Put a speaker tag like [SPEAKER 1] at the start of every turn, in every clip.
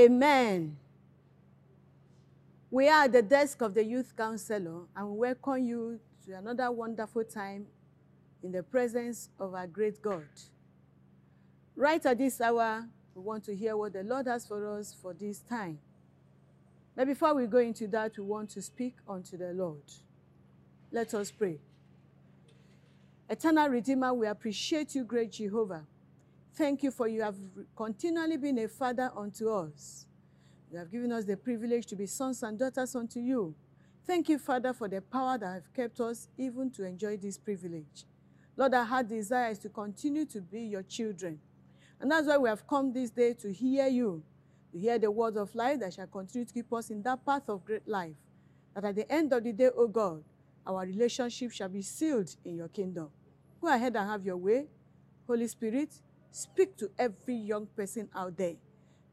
[SPEAKER 1] Amen. We are at the desk of the youth counselor and we welcome you to another wonderful time in the presence of our great God. Right at this hour, we want to hear what the Lord has for us for this time. But before we go into that, we want to speak unto the Lord. Let us pray. Eternal Redeemer, we appreciate you, great Jehovah. Thank you for you have continually been a father unto us. You have given us the privilege to be sons and daughters unto you. Thank you, Father, for the power that have kept us even to enjoy this privilege. Lord, our heart desire is to continue to be your children. And that's why we have come this day to hear you, to hear the words of life that shall continue to keep us in that path of great life. That at the end of the day, O God, our relationship shall be sealed in your kingdom. Go ahead and have your way. Holy Spirit, speak to every young person out there,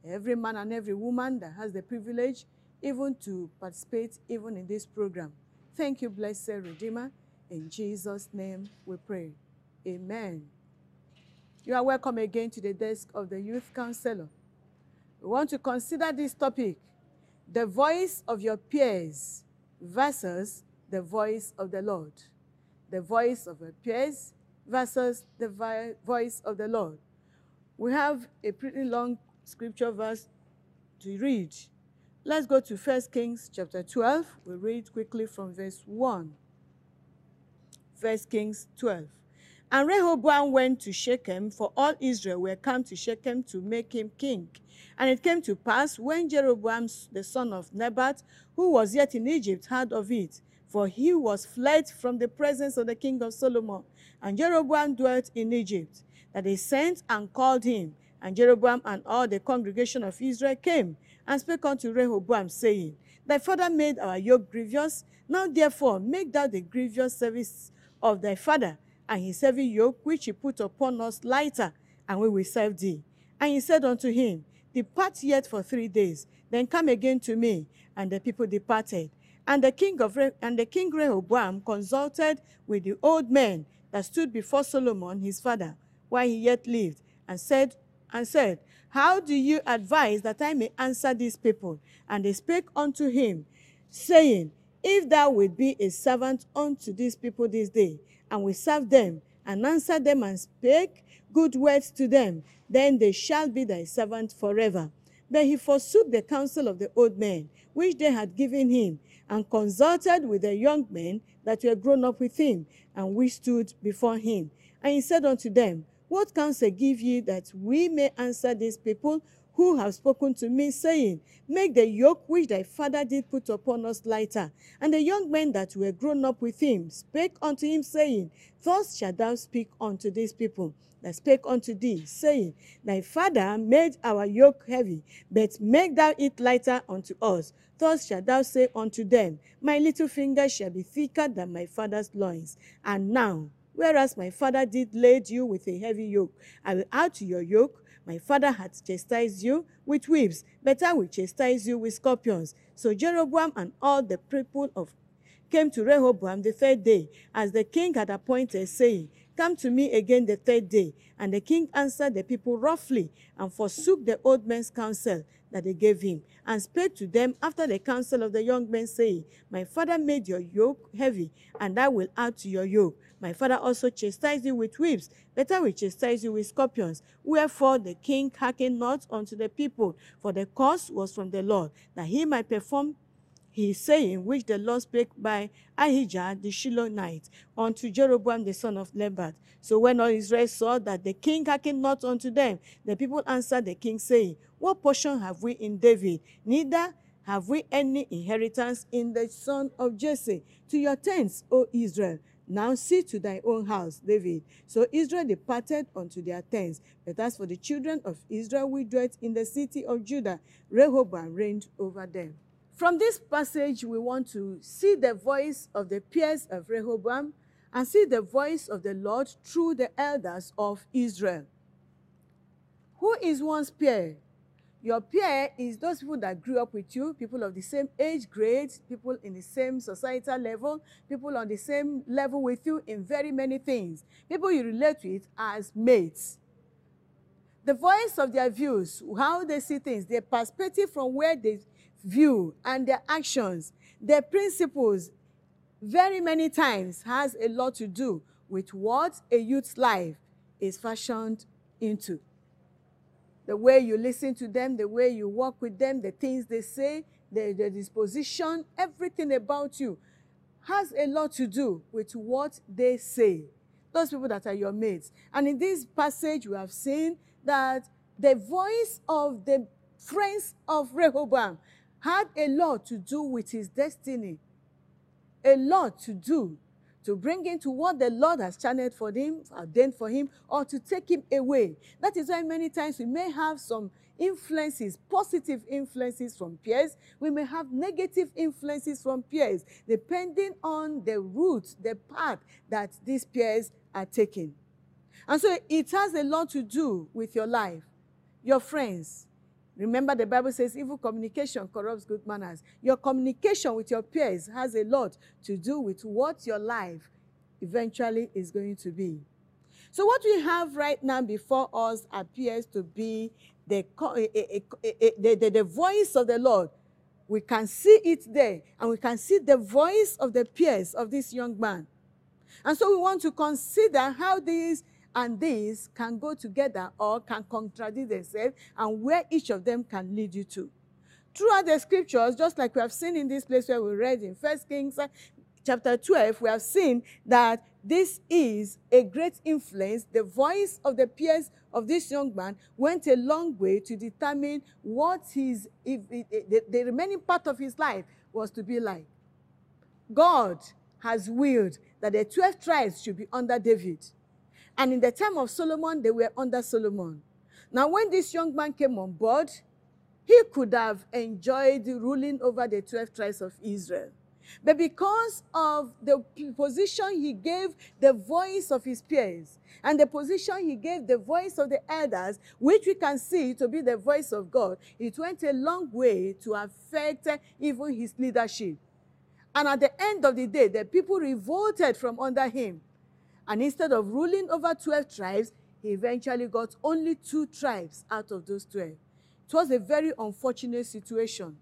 [SPEAKER 1] every man and every woman that has the privilege even to participate even in this program. Thank you, blessed Redeemer. In Jesus' name we pray. Amen. You are welcome again to the desk of the youth counselor. We want to consider this topic the voice of your peers versus the voice of the Lord. The voice of your peers versus the voice of the Lord. We have a pretty long scripture verse to read. Let's go to 1 Kings chapter 12. We'll read quickly from verse 1. 1 Kings 12. And Rehoboam went to Shechem, for all Israel were come to Shechem to make him king. And it came to pass, when Jeroboam the son of Nebat, who was yet in Egypt, heard of it, for he was fled from the presence of the king of Solomon, and Jeroboam dwelt in Egypt, that they sent and called him. And Jeroboam and all the congregation of Israel came and spake unto Rehoboam, saying, Thy father made our yoke grievous. Now therefore make thou the grievous service of thy father, and his heavy yoke which he put upon us lighter, and we will serve thee. And he said unto him, Depart yet for three days, then come again to me. And the people departed. And the king of Re- and the king Rehoboam consulted with the old men that stood before Solomon his father, while he yet lived, and said, and said, How do you advise that I may answer these people? And they spake unto him, saying, If thou wilt be a servant unto these people this day, and will serve them, and answer them, and speak good words to them, then they shall be thy servant forever. But he forsook the counsel of the old men, which they had given him, and consulted with the young men that were grown up with him, and which stood before him. And he said unto them, What counsel give ye that we may answer these people who have spoken to me, saying, Make the yoke which thy father did put upon us lighter? And the young men that were grown up with him spake unto him, saying, Thus shalt thou speak unto these people that spake unto thee, saying, Thy father made our yoke heavy, but make thou it lighter unto us. Thus shalt thou say unto them, My little finger shall be thicker than my father's loins. And now, whereas my father did lade you with a heavy yoke, I will add to your yoke. My father hath chastised you with whips, but I will chastise you with scorpions. So Jeroboam and all the people of came to Rehoboam the third day, as the king had appointed, saying, Come to me again the third day. And the king answered the people roughly, and forsook the old men's counsel that they gave him, and spake to them after the counsel of the young men, saying, My father made your yoke heavy, and I will add to your yoke. My father also chastised you with whips, but I will chastise you with scorpions. Wherefore the king hearkened not unto the people, for the cause was from the Lord, that he might perform his saying, which the Lord spake by Ahijah the Shilonite unto Jeroboam the son of Nebat. So when all Israel saw that the king hearkened not unto them, the people answered the king, saying, What portion have we in David? Neither have we any inheritance in the son of Jesse. To your tents, O Israel. Now see to thy own house, David. So Israel departed unto their tents. But as for the children of Israel which dwelt in the city of Judah, Rehoboam reigned over them. From this passage, we want to see the voice of the peers of Rehoboam and see the voice of the Lord through the elders of Israel. Who is one's peer? Your peer is those people that grew up with you, people of the same age grade, people in the same societal level, people on the same level with you in very many things. People you relate with as mates. The voice of their views, how they see things, their perspective from where they view, and their actions, their principles, very many times has a lot to do with what a youth's life is fashioned into. The way you listen to them, the way you walk with them, the things they say, the, the disposition, everything about you has a lot to do with what they say. Those people that are your mates. And in this passage, we have seen that the voice of the friends of Rehoboam had a lot to do with his destiny, a lot to do to bring him to what the Lord has channeled for him, ordained for him, or to take him away. That is why many times we may have some influences, positive influences from peers. We may have negative influences from peers, depending on the route, the path that these peers are taking. And so it has a lot to do with your life, your friends. Remember, the Bible says evil communication corrupts good manners. Your communication with your peers has a lot to do with what your life eventually is going to be. So, what we have right now before us appears to be the, the, the, the voice of the Lord. We can see it there, and we can see the voice of the peers of this young man. And so we want to consider how these and these can go together or can contradict themselves and where each of them can lead you to. Throughout the scriptures, just like we have seen in this place where we read in First Kings uh, chapter 12, we have seen that this is a great influence. The voice of the peers of this young man went a long way to determine what his, if, if, the, the remaining part of his life was to be like. God has willed that the 12 tribes should be under David. And in the time of Solomon, they were under Solomon. Now, when this young man came on board, he could have enjoyed ruling over the 12 tribes of Israel. But because of the position he gave the voice of his peers and the position he gave the voice of the elders, which we can see to be the voice of God, it went a long way to affect even his leadership. And at the end of the day, the people revolted from under him. And instead of ruling over 12 tribes, he eventually got only two tribes out of those 12. It was a very unfortunate situation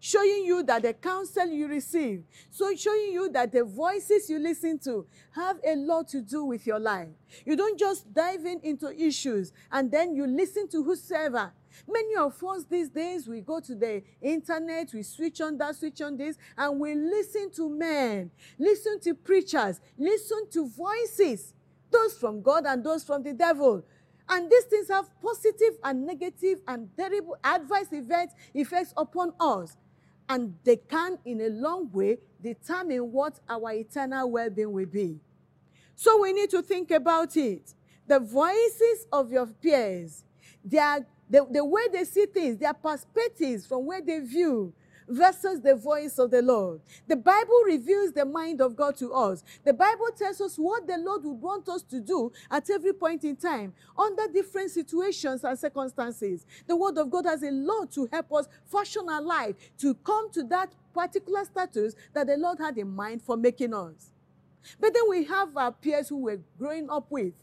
[SPEAKER 1] showing you that the counsel you receive, so showing you that the voices you listen to have a lot to do with your life. You don't just dive in into issues and then you listen to whosoever. Many of us these days, we go to the internet, we switch on that, switch on this, and we listen to men, listen to preachers, listen to voices, those from God and those from the devil. And these things have positive and negative and terrible adverse events, effects upon us and they can, in a long way, determine what our eternal well being will be. So we need to think about it. The voices of your peers, their, the, the way they see things, their perspectives from where they view, versus the voice of the Lord. The Bible reveals the mind of God to us. The Bible tells us what the Lord would want us to do at every point in time under different situations and circumstances. The Word of God has a lot to help us fashion our life to come to that particular status that the Lord had in mind for making us. But then we have our peers who we're growing up with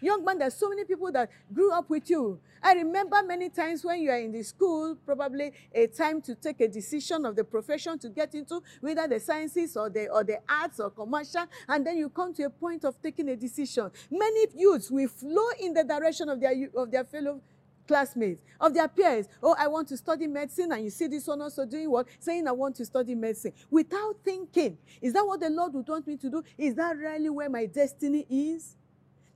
[SPEAKER 1] Young man, there's so many people that grew up with you. I remember many times when you are in the school, probably a time to take a decision of the profession to get into, whether the sciences or the or the arts or commercial, and then you come to a point of taking a decision. Many youths will flow in the direction of their of their fellow classmates, of their peers. Oh, I want to study medicine, and you see this one also doing what? Saying, I want to study medicine. Without thinking, is that what the Lord would want me to do? Is that really where my destiny is?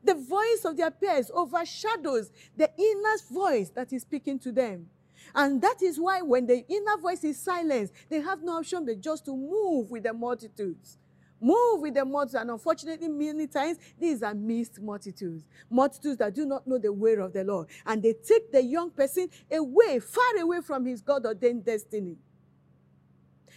[SPEAKER 1] The voice of their peers overshadows the inner voice that is speaking to them. And that is why when the inner voice is silenced, they have no option but just to move with the multitudes. Move with the multitudes. And unfortunately, many times, these are missed multitudes. Multitudes that do not know the way of the Lord. And they take the young person away, far away from his God ordained destiny.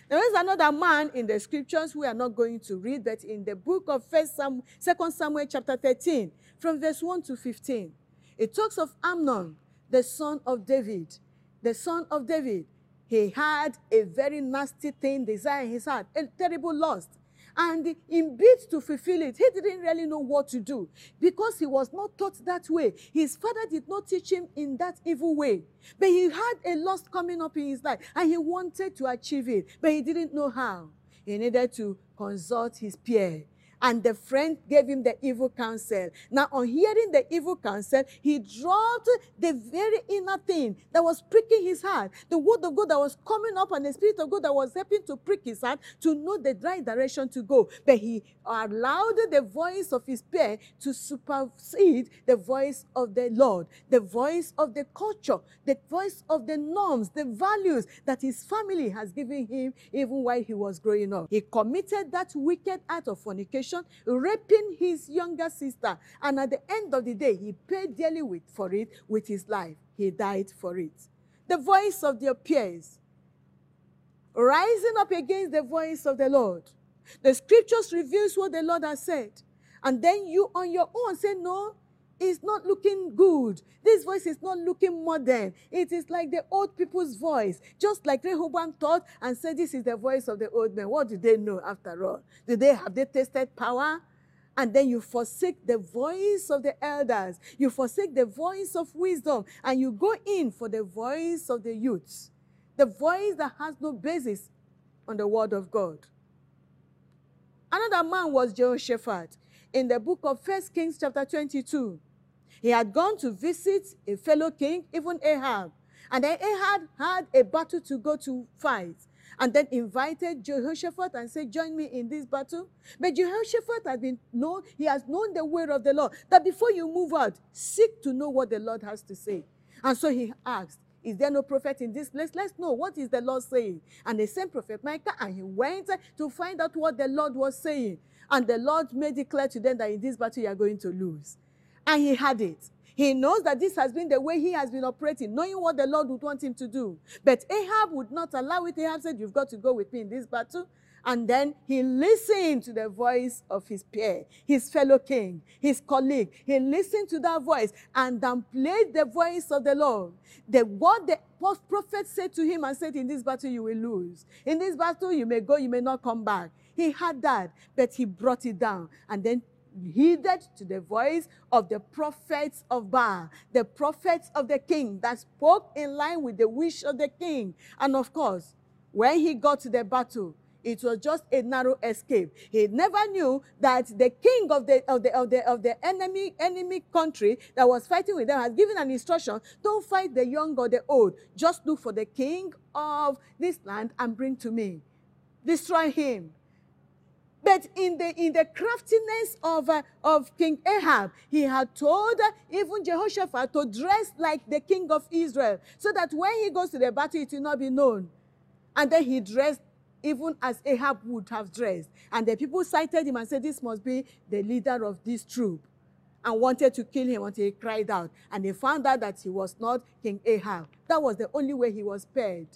[SPEAKER 1] There is another man in the scriptures we are not going to read, but in the book of First Sam, Second Samuel chapter 13, from verse 1 to 15, it talks of Amnon, the son of David. The son of David. He had a very nasty thing desire in his heart, a terrible lust. And in bid to fulfill it, he didn't really know what to do because he was not taught that way. His father did not teach him in that evil way. But he had a loss coming up in his life and he wanted to achieve it, but he didn't know how. He needed to consult his peer and the friend gave him the evil counsel. Now, on hearing the evil counsel, he dropped the very inner thing that was pricking his heart, the word of God that was coming up, and the spirit of God that was helping to prick his heart to know the right direction to go. But he allowed the voice of his peer to supersede the voice of the Lord, the voice of the culture, the voice of the norms, the values that his family has given him even while he was growing up. He committed that wicked act of fornication raping his younger sister. And at the end of the day, he paid dearly with, for it with his life. He died for it. The voice of their peers, rising up against the voice of the Lord. The scriptures reveals what the Lord has said. And then you on your own say, no, it's not looking good. This voice is not looking modern. It is like the old people's voice. Just like Rehoboam thought and said, This is the voice of the old man. What do they know after all? Do they have they tasted power? And then you forsake the voice of the elders. You forsake the voice of wisdom. And you go in for the voice of the youths. The voice that has no basis on the word of God. Another man was Jehoshaphat. In the book of First Kings, chapter 22, he had gone to visit a fellow king, even Ahab. And then Ahab had a battle to go to fight. And then invited Jehoshaphat and said, Join me in this battle. But Jehoshaphat had been known, he has known the word of the Lord. That before you move out, seek to know what the Lord has to say. And so he asked, is there no prophet in this place? Let's know what is the Lord saying. And they sent prophet Micah, and he went to find out what the Lord was saying. And the Lord made it clear to them that in this battle you are going to lose. And he had it. He knows that this has been the way he has been operating, knowing what the Lord would want him to do. But Ahab would not allow it. Ahab said, You've got to go with me in this battle. And then he listened to the voice of his peer, his fellow king, his colleague. He listened to that voice and then played the voice of the Lord. The what the prophet said to him and said, In this battle you will lose. In this battle you may go, you may not come back. He had that, but he brought it down and then heeded to the voice of the prophets of Baal, the prophets of the king that spoke in line with the wish of the king. And of course, when he got to the battle, it was just a narrow escape. He never knew that the king of the of the of the of the enemy enemy country that was fighting with them had given an instruction: don't fight the young or the old. Just look for the king of this land and bring to me. Destroy him. But in the, in the craftiness of, uh, of King Ahab, he had told uh, even Jehoshaphat to dress like the king of Israel, so that when he goes to the battle, it will not be known. And then he dressed even as Ahab would have dressed. And the people cited him and said, This must be the leader of this troop. And wanted to kill him until he cried out. And they found out that he was not King Ahab. That was the only way he was spared.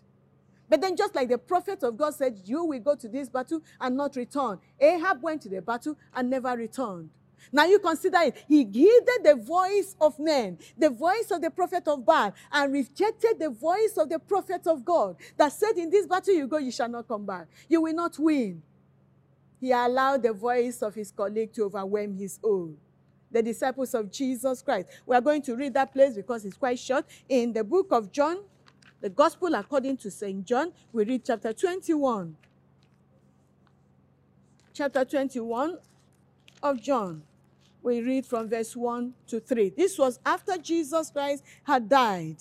[SPEAKER 1] But then, just like the prophet of God said, You will go to this battle and not return. Ahab went to the battle and never returned. Now you consider it. He heeded the voice of men, the voice of the prophet of Baal, and rejected the voice of the prophet of God that said, In this battle you go, you shall not come back. You will not win. He allowed the voice of his colleague to overwhelm his own. The disciples of Jesus Christ. We are going to read that place because it's quite short. In the book of John, the Gospel according to St. John, we read chapter 21. Chapter 21 of John. We read from verse 1 to 3. This was after Jesus Christ had died.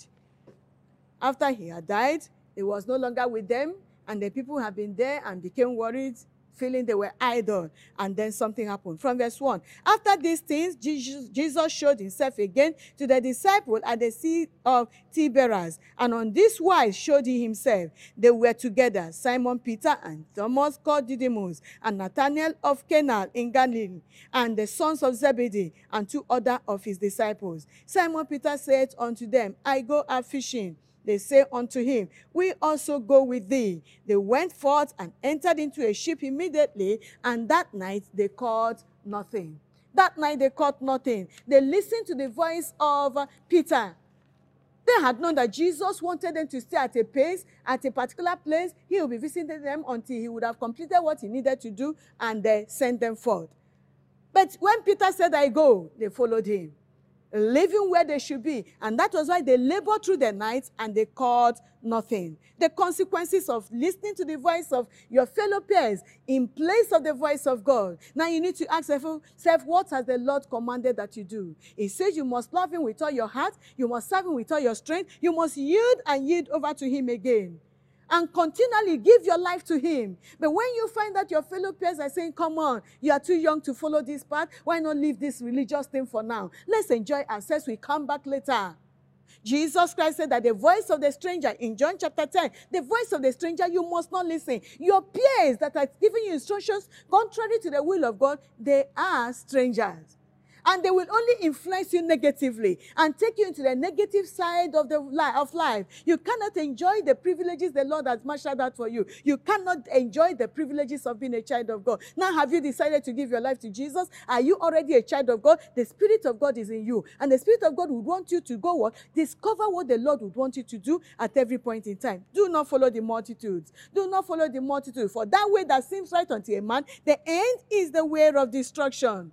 [SPEAKER 1] After he had died, he was no longer with them, and the people had been there and became worried feeling they were idle. And then something happened. From verse 1. After these things, Jesus, showed himself again to the disciple at the Sea of Tiberias. And on this wise showed he himself. They were together, Simon Peter and Thomas called Didymus, and Nathanael of Cana in Galilee, and the sons of Zebedee, and two other of his disciples. Simon Peter said unto them, I go a fishing. They say unto him, We also go with thee. They went forth and entered into a ship immediately, and that night they caught nothing. That night they caught nothing. They listened to the voice of Peter. They had known that Jesus wanted them to stay at a place, at a particular place. He will be visiting them until he would have completed what he needed to do and uh, send them forth. But when Peter said, I go, they followed him, living where they should be. And that was why they labored through the night and they caught nothing. The consequences of listening to the voice of your fellow peers in place of the voice of God. Now you need to ask yourself, what has the Lord commanded that you do? He says you must love Him with all your heart, you must serve Him with all your strength, you must yield and yield over to Him again and continually give your life to Him. But when you find that your fellow peers are saying, Come on, you are too young to follow this path, why not leave this religious thing for now? Let's enjoy ourselves. We come back later. Jesus Christ said that the voice of the stranger in John chapter 10, the voice of the stranger, you must not listen. Your peers that are giving you instructions contrary to the will of God, they are strangers and they will only influence you negatively and take you into the negative side of the life of life. You cannot enjoy the privileges the Lord has marshaled out for you. You cannot enjoy the privileges of being a child of God. Now, have you decided to give your life to Jesus? Are you already a child of God? The Spirit of God is in you, and the Spirit of God would want you to go what discover what the Lord would want you to do at every point in time. Do not follow the multitudes. Do not follow the multitude. For that way that seems right unto a man, the end is the way of destruction.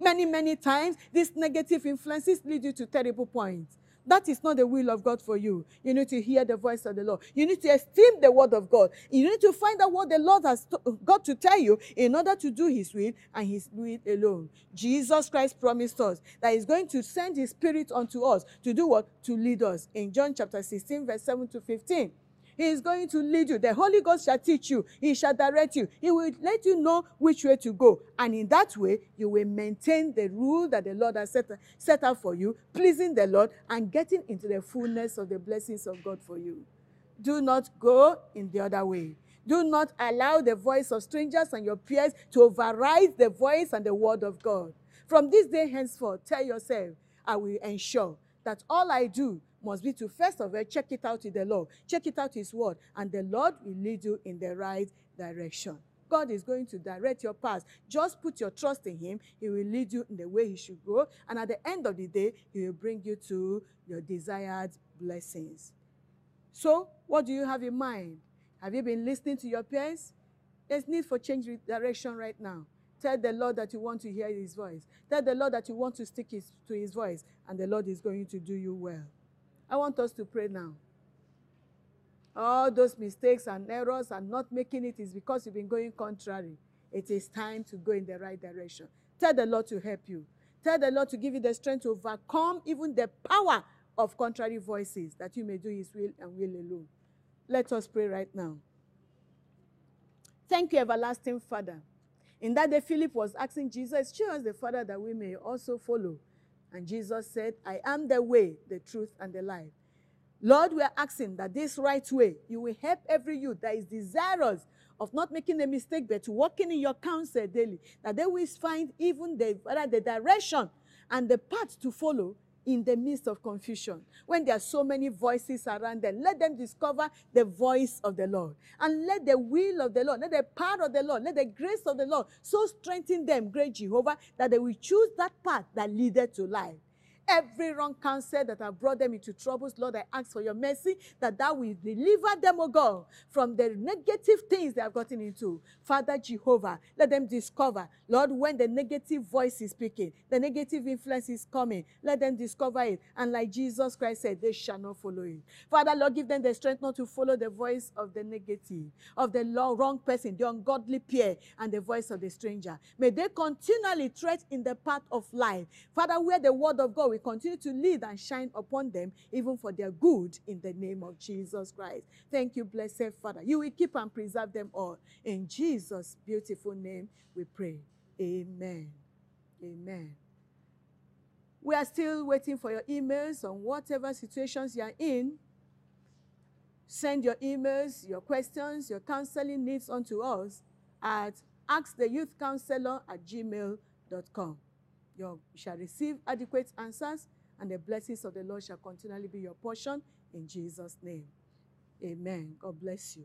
[SPEAKER 1] Many, many times, these negative influences lead you to terrible points. That is not the will of God for you. You need to hear the voice of the Lord. You need to esteem the word of God. You need to find out what the Lord has got to tell you in order to do his will and his will alone. Jesus Christ promised us that he's going to send his spirit unto us to do what? To lead us. In John chapter 16, verse 7 to 15. He is going to lead you. The Holy Ghost shall teach you. He shall direct you. He will let you know which way to go. And in that way, you will maintain the rule that the Lord has set, set out for you, pleasing the Lord and getting into the fullness of the blessings of God for you. Do not go in the other way. Do not allow the voice of strangers and your peers to override the voice and the word of God. From this day henceforth, tell yourself, I will ensure that all I do must be to first of all check it out with the Lord, check it out His word, and the Lord will lead you in the right direction. God is going to direct your path. Just put your trust in Him. He will lead you in the way He should go. And at the end of the day, He will bring you to your desired blessings. So, what do you have in mind? Have you been listening to your peers? There's need for change direction right now. Tell the Lord that you want to hear His voice. Tell the Lord that you want to stick his, to His voice, and the Lord is going to do you well. I want us to pray now. All those mistakes and errors and not making it is because you've been going contrary. It is time to go in the right direction. Tell the Lord to help you. Tell the Lord to give you the strength to overcome even the power of contrary voices that you may do His will and will alone. Let us pray right now. Thank you, everlasting Father. In that day, Philip was asking Jesus, Show us the Father that we may also follow. And Jesus said, I am the way, the truth, and the life. Lord, we are asking that this right way, you will help every youth that is desirous of not making a mistake, but walking in your counsel daily, that they will find even the, the direction and the path to follow in the midst of confusion. When there are so many voices around them, let them discover the voice of the Lord. And let the will of the Lord, let the power of the Lord, let the grace of the Lord so strengthen them, great Jehovah, that they will choose that path that leadeth to life every wrong counsel that have brought them into troubles. Lord, I ask for your mercy that thou will deliver them, O God, from the negative things they have gotten into. Father Jehovah, let them discover, Lord, when the negative voice is speaking, the negative influence is coming, let them discover it. And like Jesus Christ said, they shall not follow it. Father, Lord, give them the strength not to follow the voice of the negative, of the wrong person, the ungodly peer, and the voice of the stranger. May they continually tread in the path of life. Father, where the word of God will continue to lead and shine upon them, even for their good, in the name of Jesus Christ. Thank you, blessed Father. You will keep and preserve them all. In Jesus' beautiful name, we pray. Amen. Amen. We are still waiting for your emails on whatever situations you are in. Send your emails, your questions, your counseling needs onto us at asktheyouthcounselor at gmail.com. You shall receive adequate answers, and the blessings of the Lord shall continually be your portion in Jesus' name. Amen. God bless you.